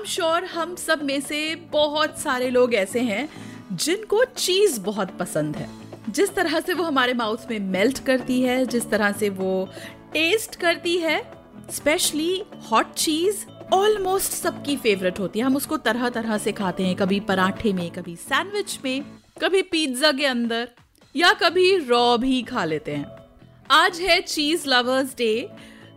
I'm sure हम सब में से बहुत सारे लोग ऐसे हैं जिनको चीज़ बहुत पसंद है। जिस तरह से वो हमारे माउथ में मेल्ट करती है, जिस तरह से वो टेस्ट करती है स्पेशली हॉट चीज़ ऑलमोस्ट सबकी फेवरेट होती है। हम उसको तरह तरह से खाते हैं, कभी पराठे में, कभी सैंडविच में, कभी पिज्जा के अंदर, या कभी रॉ भी खा लेते हैं। आज है cheese lovers day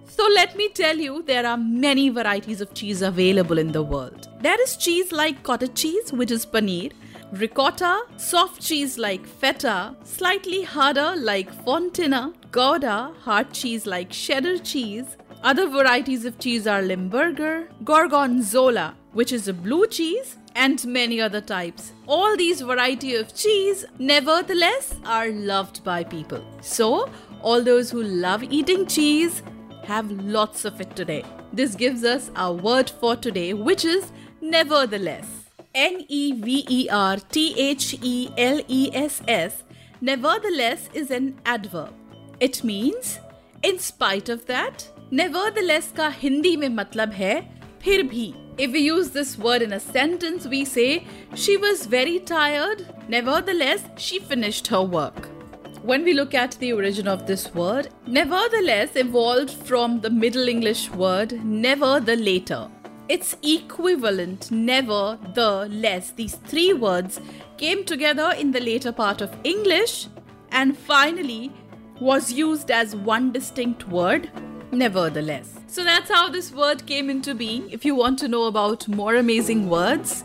So let me tell you, there are many varieties of cheese available in the world. There is cheese like cottage cheese, which is paneer, ricotta, soft cheese like feta, slightly harder like fontina, gouda, hard cheese like cheddar cheese. Other varieties of cheese are Limburger, Gorgonzola, which is a blue cheese, and many other types. All these variety of cheese, nevertheless, are loved by people. So, all those who love eating cheese have lots of it today. This gives us our word for today, which is nevertheless. N E V E R T H E L E S S. Nevertheless is an adverb. It means, in spite of that, nevertheless का हिंदी में मतलब है फिर भी. If we use this word in a sentence, we say, She was very tired. Nevertheless, she finished her work. When we look at the origin of this word, nevertheless evolved from the Middle English word never the later. Its equivalent, never, the, less, these three words came together in the later part of English and finally was used as one distinct word, nevertheless. So that's how this word came into being. If you want to know about more amazing words,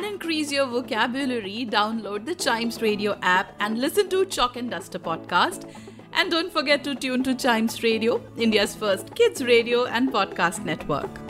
and increase your vocabulary, download the Chimes Radio app and listen to Chalk and Duster podcast. And don't forget to tune to Chimes Radio, India's first kids radio and podcast network.